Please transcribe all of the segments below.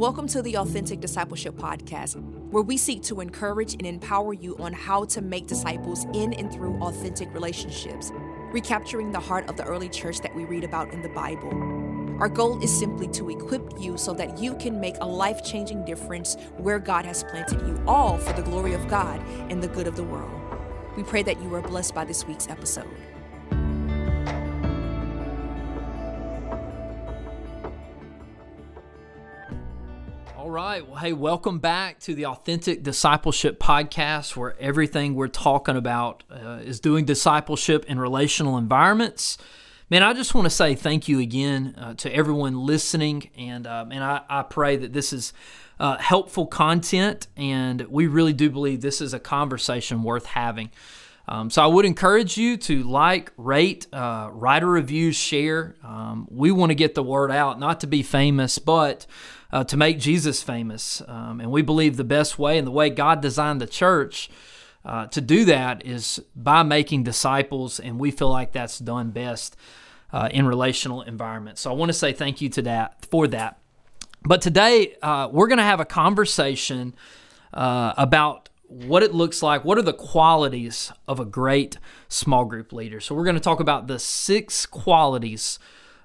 Welcome to the Authentic Discipleship Podcast, where we seek to encourage and empower you on how to make disciples in and through authentic relationships, recapturing the heart of the early church that we read about in the Bible. Our goal is simply to equip you so that you can make a life changing difference where God has planted you, all for the glory of God and the good of the world. We pray that you are blessed by this week's episode. All right. Well, hey, welcome back to the Authentic Discipleship Podcast, where everything we're talking about uh, is doing discipleship in relational environments. Man, I just want to say thank you again uh, to everyone listening, and uh, and I, I pray that this is uh, helpful content, and we really do believe this is a conversation worth having. Um, so I would encourage you to like, rate, uh, write a review, share. Um, we want to get the word out, not to be famous, but uh, to make Jesus famous. Um, and we believe the best way and the way God designed the church uh, to do that is by making disciples, and we feel like that's done best uh, in relational environments. So I want to say thank you to that for that. But today uh, we're going to have a conversation uh, about what it looks like. What are the qualities of a great small group leader? So we're going to talk about the six qualities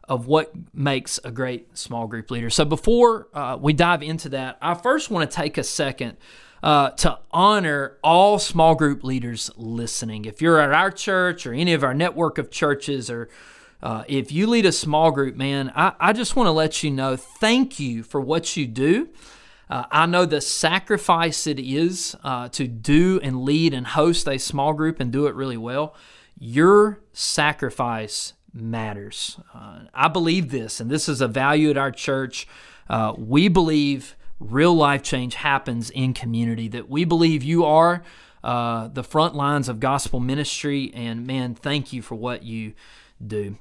of what makes a great small group leader. So before uh, we dive into that, I first want to take a second uh, to honor all small group leaders listening. If you're at our church or any of our network of churches, or uh, if you lead a small group, man, I, I just want to let you know thank you for what you do. Uh, I know the sacrifice it is uh, to do and lead and host a small group and do it really well. Your sacrifice matters. Uh, I believe this, and this is a value at our church. Uh, we believe real life change happens in community, that we believe you are uh, the front lines of gospel ministry. And man, thank you for what you do.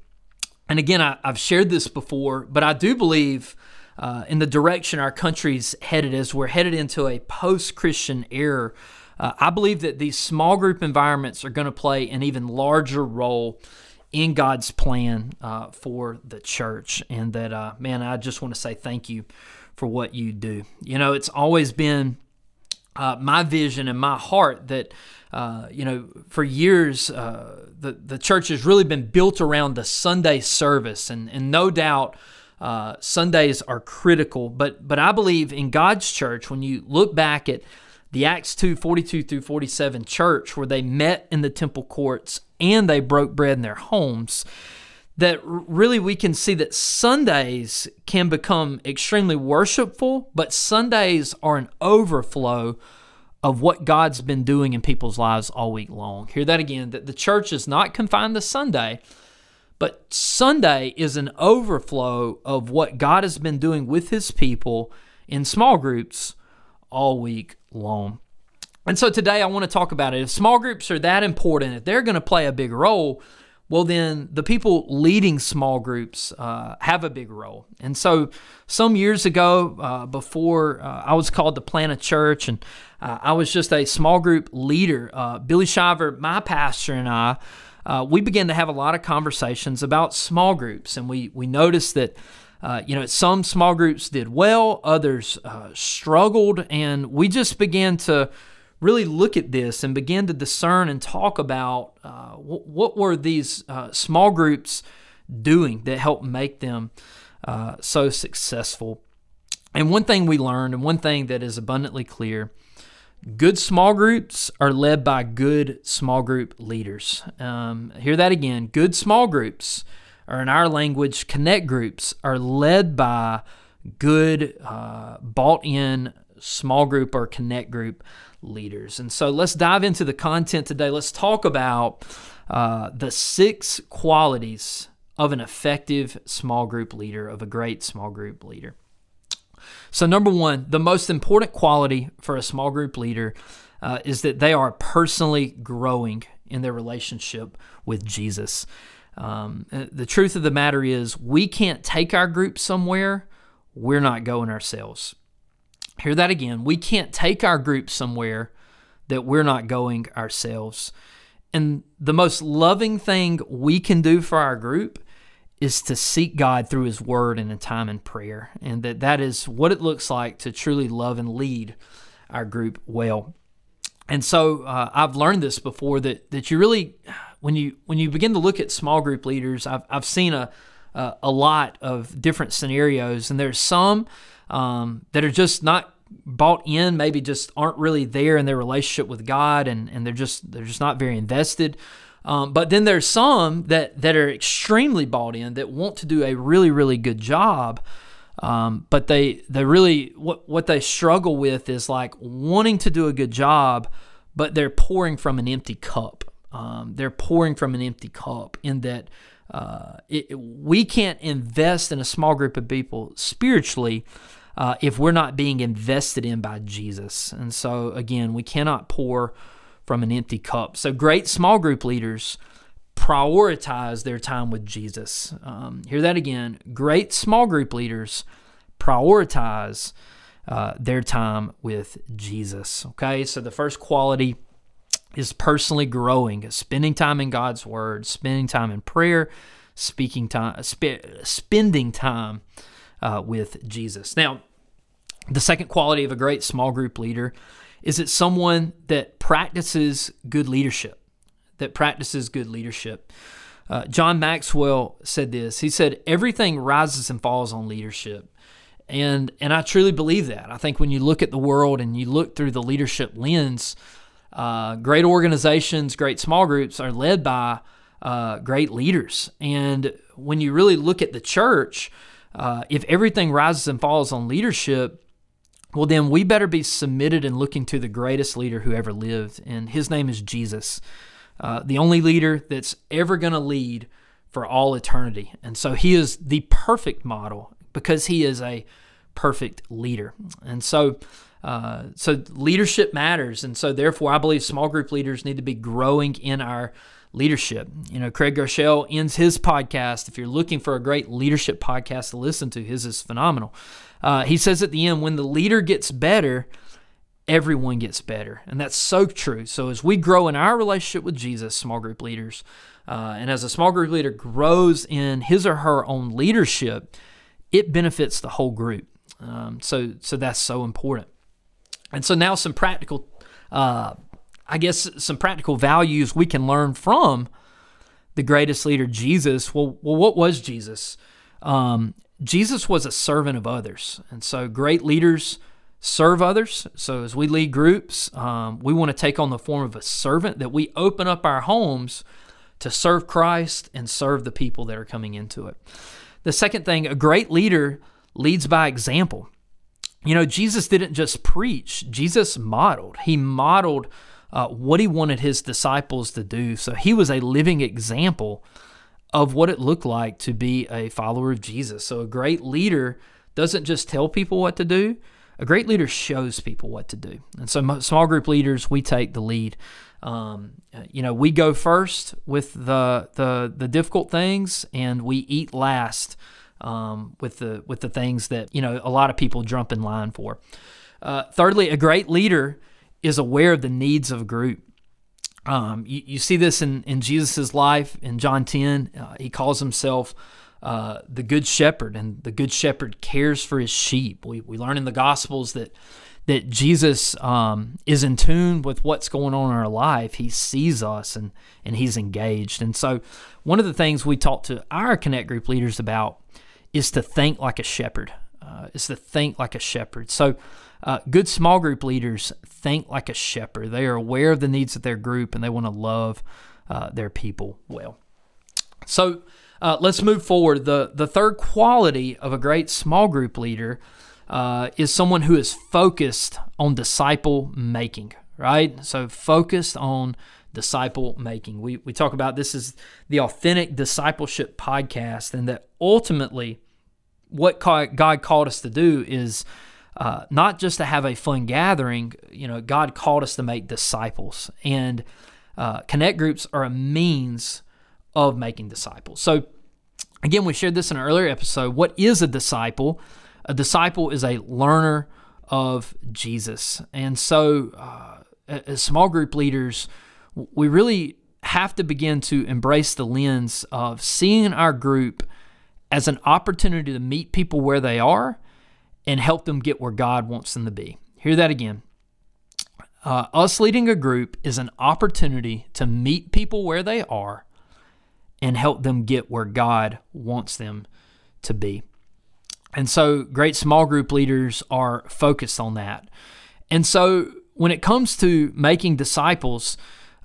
And again, I, have shared this before, but I do believe. Uh, in the direction our country's headed as we're headed into a post-Christian era, uh, I believe that these small group environments are going to play an even larger role in God's plan uh, for the church. And that, uh, man, I just want to say thank you for what you do. You know, it's always been uh, my vision and my heart that, uh, you know, for years, uh, the, the church has really been built around the Sunday service. And, and no doubt, uh, Sundays are critical. But, but I believe in God's church, when you look back at the Acts 2 42 through 47 church, where they met in the temple courts and they broke bread in their homes, that really we can see that Sundays can become extremely worshipful, but Sundays are an overflow of what God's been doing in people's lives all week long. Hear that again that the church is not confined to Sunday, but Sunday is an overflow of what God has been doing with his people in small groups all week long. And so today I want to talk about it. If small groups are that important, if they're going to play a big role, well, then the people leading small groups uh, have a big role. And so, some years ago, uh, before uh, I was called to plant a church, and uh, I was just a small group leader, uh, Billy Shiver, my pastor, and I, uh, we began to have a lot of conversations about small groups. And we, we noticed that. you know, some small groups did well, others struggled, and we just began to really look at this and begin to discern and talk about uh, what, were these uh, small groups doing that helped make them uh, so successful. And one thing we learned, and one thing that is abundantly clear good small groups are led by good small group leaders. Um, hear that again. Good small groups, or in our language, connect groups, are led by good, uh, bought in small group or connect group leaders. And so let's dive into the content today. Let's talk about uh, the six qualities of an effective small group leader, of a great small group leader. So, number one, the most important quality for a small group leader uh, is that they are personally growing in their relationship with Jesus. Um, uh, the truth of the matter is, we can't take our group somewhere, we're not going ourselves. Hear that again. We can't take our group somewhere that we're not going ourselves. And the most loving thing we can do for our group is to seek God through His Word and in time in prayer, and that that is what it looks like to truly love and lead our group well. And so uh, I've learned this before that that you really when you when you begin to look at small group leaders, I've I've seen a uh, a lot of different scenarios, and there's some um, that are just not bought in, maybe just aren't really there in their relationship with God, and and they're just they're just not very invested. Um, but then there's some that that are extremely bought in that want to do a really really good job. Um, but they they really what what they struggle with is like wanting to do a good job, but they're pouring from an empty cup. Um, they're pouring from an empty cup in that uh, it, we can't invest in a small group of people spiritually uh, if we're not being invested in by Jesus. And so again, we cannot pour from an empty cup. So great small group leaders prioritize their time with Jesus. Um, hear that again. Great small group leaders prioritize uh, their time with Jesus. Okay, so the first quality is personally growing, spending time in God's Word, spending time in prayer, speaking time, sp- spending time uh, with Jesus. Now, the second quality of a great small group leader is it someone that practices good leadership, that practices good leadership. Uh, John Maxwell said this. He said, "Everything rises and falls on leadership." And and I truly believe that. I think when you look at the world and you look through the leadership lens, uh, great organizations, great small groups are led by uh, great leaders. And when you really look at the church, uh, if everything rises and falls on leadership, well, then we better be submitted and looking to the greatest leader who ever lived, and his name is Jesus, uh, the only leader that's ever going to lead for all eternity. And so he is the perfect model because he is a perfect leader. And so, uh, so leadership matters, and so therefore, I believe small group leaders need to be growing in our leadership. You know, Craig Groeschel ends his podcast. If you're looking for a great leadership podcast to listen to, his is phenomenal. Uh, he says at the end, when the leader gets better, everyone gets better. And that's so true. So as we grow in our relationship with Jesus, small group leaders, uh, and as a small group leader grows in his or her own leadership, it benefits the whole group. Um, so, so that's so important. And so now some practical, uh, I guess, some practical values we can learn from the greatest leader, Jesus. Well, well, what was Jesus? Um, Jesus was a servant of others. And so great leaders serve others. So as we lead groups, um, we want to take on the form of a servant that we open up our homes to serve Christ and serve the people that are coming into it. The second thing, a great leader leads by example. You know, Jesus didn't just preach, Jesus modeled. He modeled uh, what he wanted his disciples to do. So he was a living example of what it looked like to be a follower of Jesus. So a great leader doesn't just tell people what to do, a great leader shows people what to do. And so small group leaders, we take the lead. Um, you know, we go first with the the the difficult things, and we eat last um, with the with the things that you know a lot of people jump in line for. Uh, thirdly, a great leader is aware of the needs of a group. Um, you, you, see this in, in Jesus' life in John 10. Uh, he calls himself uh, the Good Shepherd, and the Good Shepherd cares for his sheep. We, we learn in the Gospels that that Jesus um, is in tune with what's going on in our life. He sees us and, and he's engaged. And so, one of the things we talk to our Connect group leaders about is to think like a shepherd, uh, is to think like a shepherd. So, uh, good small group leaders think like a shepherd. They are aware of the needs of their group and they want to love uh, their people well. So uh, let's move forward. The, the third quality of a great small group leader uh, is someone who is focused on disciple making, right? So focused on disciple making. We, we talk about this is the authentic discipleship podcast, and that ultimately what God called us to do is uh, not just to have a fun gathering. You know, God called us to make disciples, and uh, connect groups are a means of making disciples. So, again, we shared this in an earlier episode. What is a disciple? A disciple is a learner of Jesus, and so uh, as small group leaders, we really have to begin to embrace the lens of seeing our group as an opportunity to meet people where they are and help them get where God wants them to be. Hear that again. Uh, us leading a group is an opportunity to meet people where they are and help them get where God wants them to be. And so, great small group leaders are focused on that. And so, when it comes to making disciples,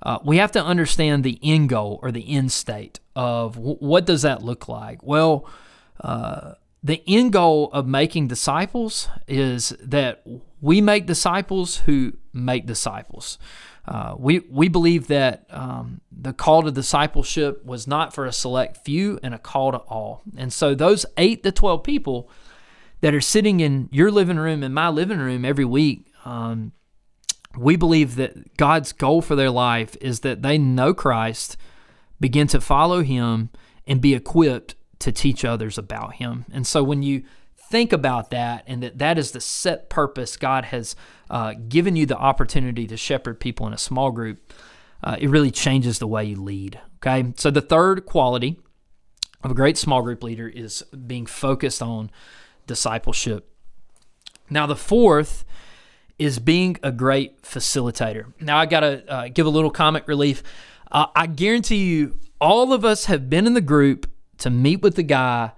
uh, we have to understand the end goal or the end state of w- what does that look like. Well, uh, the end goal of making disciples is that we make disciples who make disciples. Uh, we we believe that um, the call to discipleship was not for a select few and a call to all. And so those eight to twelve people that are sitting in your living room and my living room every week, um, we believe that God's goal for their life is that they know Christ, begin to follow Him, and be equipped to teach others about Him. And so when you think about that and that that is the set purpose God has uh, given you the opportunity to shepherd people in a small group, uh, it really changes the way you lead. Okay. So the third quality of a great small group leader is being focused on discipleship. Now, the fourth is being a great facilitator. Now, I got to uh, give a little comic relief. Uh, I guarantee you, all of us have been in the group to meet with the guy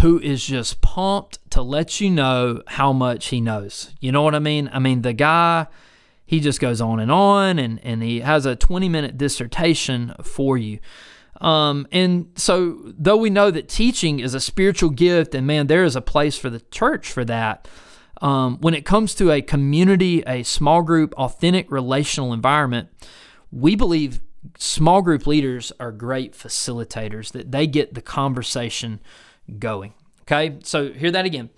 who is just pumped to let you know how much he knows. You know what I mean? I mean, the guy, he just goes on and on and, and he has a 20 minute dissertation for you. Um, and so, though we know that teaching is a spiritual gift, and man, there is a place for the church for that. Um, when it comes to a community, a small group, authentic relational environment, we believe small group leaders are great facilitators, that they get the conversation going. Okay, so hear that again.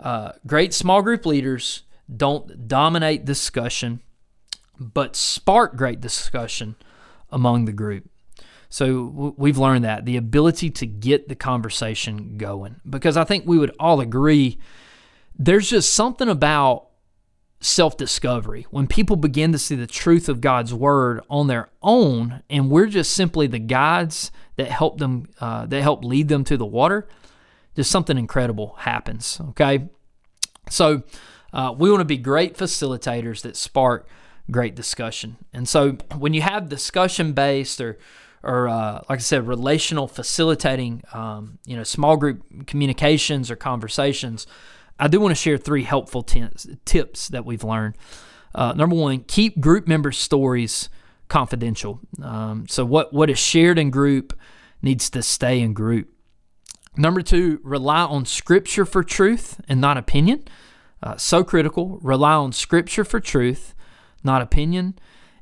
Uh, great small group leaders don't dominate discussion, but spark great discussion among the group. So we've learned that the ability to get the conversation going, because I think we would all agree there's just something about self discovery. When people begin to see the truth of God's word on their own, and we're just simply the guides that help them, uh, that help lead them to the water, just something incredible happens. Okay. So uh, we want to be great facilitators that spark great discussion. And so when you have discussion based or or uh, like I said, relational facilitating, um, you know, small group communications or conversations, I do want to share three helpful t- tips that we've learned. Uh, number one, keep group members' stories confidential. Um, so what what is shared in group needs to stay in group. Number two, rely on scripture for truth and not opinion. Uh, so critical. Rely on scripture for truth, not opinion.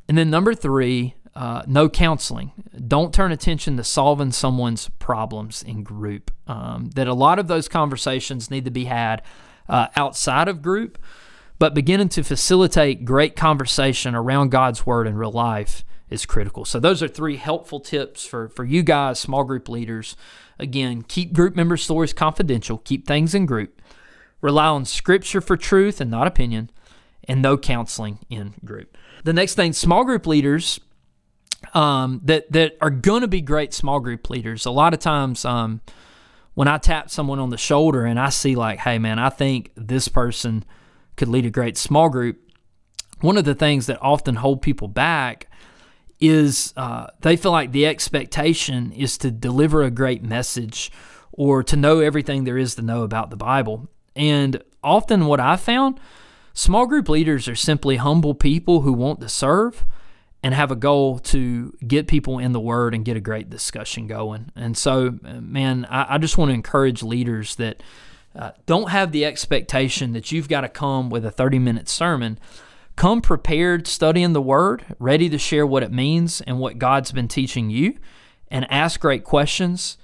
And then number three, uh, no counseling. Don't turn attention to solving someone's problems in group. Um, that a lot of those conversations need to be had uh, outside of group, but beginning to facilitate great conversation around God's word in real life is critical. So those are three helpful tips for for you guys, small group leaders. Again, keep group member stories confidential. Keep things in group. Rely on scripture for truth and not opinion, and no counseling in group. The next thing, small group leaders um, that that are going to be great small group leaders. A lot of times, um, when I tap someone on the shoulder and I see like, hey man, I think this person could lead a great small group. One of the things that often hold people back is uh, they feel like the expectation is to deliver a great message or to know everything there is to know about the Bible. And often, what I've found, small group leaders are simply humble people who want to serve and have a goal to get people in the Word and get a great discussion going. And so, man, I, I just want to encourage leaders that uh, don't have the expectation that you've got to come with a 30 minute sermon. Come prepared, studying the Word, ready to share what it means and what God's been teaching you, and ask great questions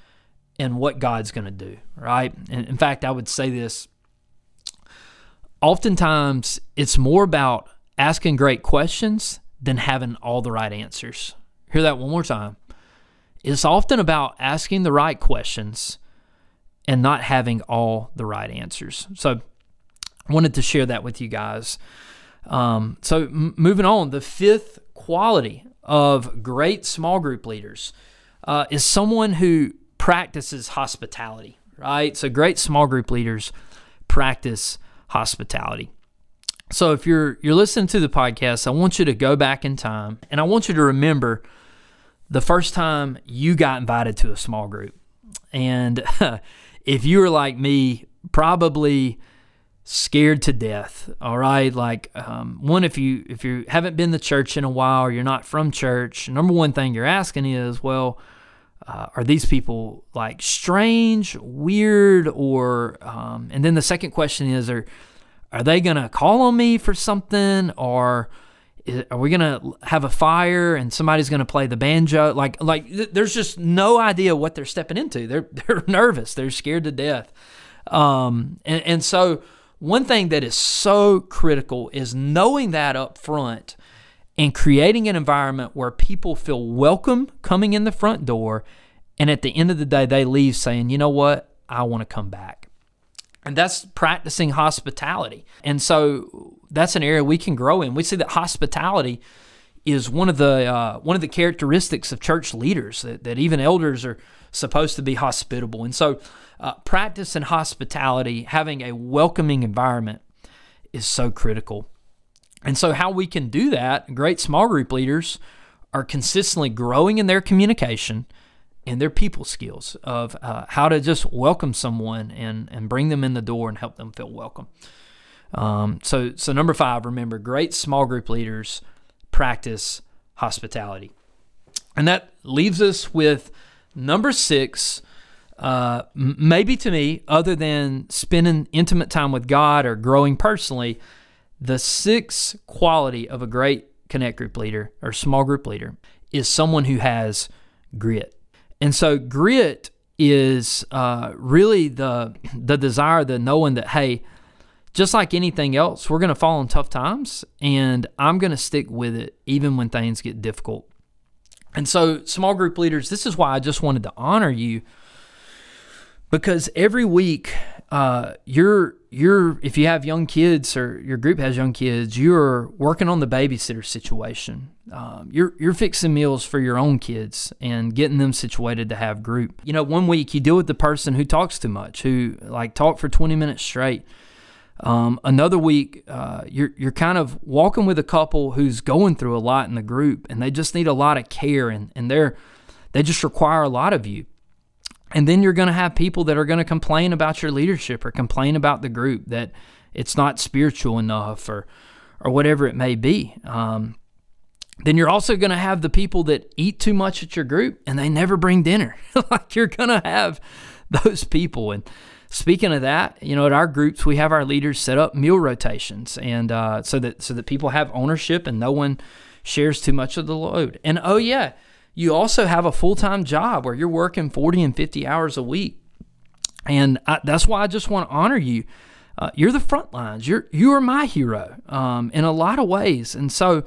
and what God's going to do, right? And in fact, I would say this oftentimes it's more about asking great questions than having all the right answers. Hear that one more time. It's often about asking the right questions and not having all the right answers. So, I wanted to share that with you guys. Um, so, m- moving on, the fifth quality of great small group leaders uh, is someone who practices hospitality, right? So great small group leaders practice hospitality. So if you're you're listening to the podcast, I want you to go back in time and I want you to remember the first time you got invited to a small group. And if you were like me, probably scared to death all right like um, one if you if you haven't been to church in a while or you're not from church number one thing you're asking is well uh, are these people like strange weird or um, and then the second question is are are they gonna call on me for something or are we gonna have a fire and somebody's gonna play the banjo like like there's just no idea what they're stepping into they're they're nervous they're scared to death um, and, and so one thing that is so critical is knowing that up front and creating an environment where people feel welcome coming in the front door. And at the end of the day, they leave saying, you know what? I want to come back. And that's practicing hospitality. And so that's an area we can grow in. We see that hospitality is one of the uh, one of the characteristics of church leaders that, that even elders are supposed to be hospitable. And so uh, practice in hospitality, having a welcoming environment is so critical. And so, how we can do that, great small group leaders are consistently growing in their communication and their people skills of uh, how to just welcome someone and, and bring them in the door and help them feel welcome. Um, so, so number five, remember, great small group leaders practice hospitality. And that leaves us with number six, uh, maybe to me, other than spending intimate time with God or growing personally, the sixth quality of a great connect group leader or small group leader is someone who has grit. And so grit is uh, really the the desire, the knowing that hey, just like anything else, we're going to fall in tough times, and I'm going to stick with it even when things get difficult. And so, small group leaders, this is why I just wanted to honor you because every week uh, you're you're if you have young kids or your group has young kids, you're working on the babysitter situation. Um, you're you're fixing meals for your own kids and getting them situated to have group. You know, one week you deal with the person who talks too much, who like talk for 20 minutes straight. Um, another week, uh, you're you're kind of walking with a couple who's going through a lot in the group, and they just need a lot of care, and and they're they just require a lot of you. And then you're going to have people that are going to complain about your leadership or complain about the group that it's not spiritual enough or or whatever it may be. Um, then you're also going to have the people that eat too much at your group and they never bring dinner. like you're going to have those people. And speaking of that, you know, at our groups we have our leaders set up meal rotations, and uh, so that so that people have ownership and no one shares too much of the load. And oh yeah you also have a full time job where you're working 40 and 50 hours a week. And I, that's why I just want to honor you. Uh, you're the front lines. You're you are my hero um, in a lot of ways, and so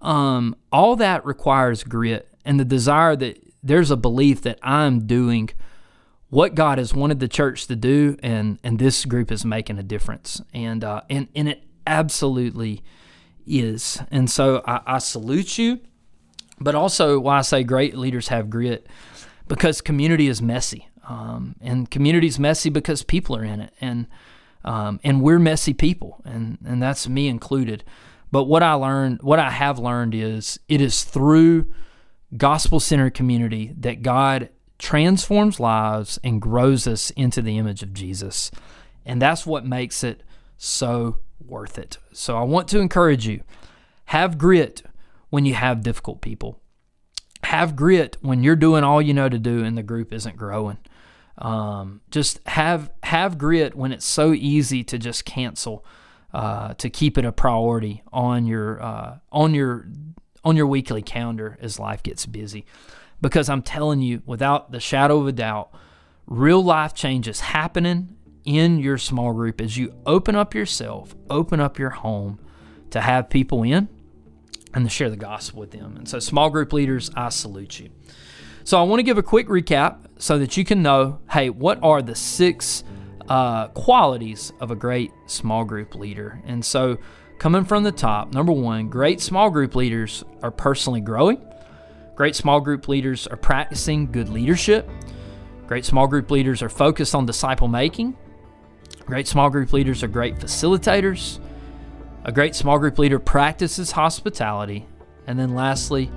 um, all that requires grit and the desire that there's a belief that I'm doing what God has wanted the church to do, and and this group is making a difference, and uh, and and it absolutely is. And so I, I salute you. But also, why I say great leaders have grit, because community is messy, um, and community is messy because people are in it, and um, and we're messy people, and and that's me included. But what I learned, what I have learned, is it is through gospel centered community that God transforms lives and grows us into the image of Jesus, and that's what makes it so worth it. So I want to encourage you: have grit when you have difficult people. Have grit when you're doing all you know to do and the group isn't growing. Um, just have have grit when it's so easy to just cancel, uh, to keep it a priority on your uh, on your on your weekly calendar as life gets busy. Because I'm telling you, without the shadow of a doubt, real life changes happening in your small group as you open up yourself, open up your home to have people in and to share the gospel with them. And so, small group leaders, I salute you. So, I want to give a quick recap so that you can know hey, what are the six uh, qualities of a great small group leader? And so, coming from the top, number one, great small group leaders are personally growing. Great small group leaders are practicing good leadership. Great small group leaders are focused on disciple making. Great small group leaders are great facilitators. A great small group leader practices hospitality. And then lastly,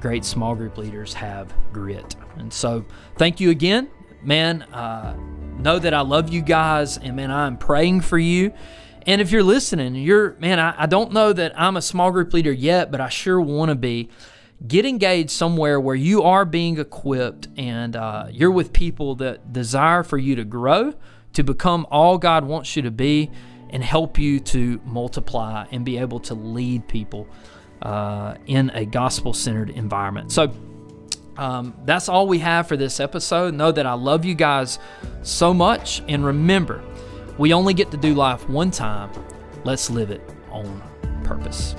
great small group leaders have grit. And so, thank you again. Man, uh, know that I love you guys, and man, I'm praying for you. And if you're listening, you're, man, I, I don't know that I'm a small group leader yet, but I sure want to be. Get engaged somewhere where you are being equipped and uh, you're with people that desire for you to grow, to become all God wants you to be, and help you to multiply and be able to lead people uh, in a gospel centered environment. So, um, that's all we have for this episode. Know that I love you guys so much. And remember, we only get to do life one time. Let's live it on purpose.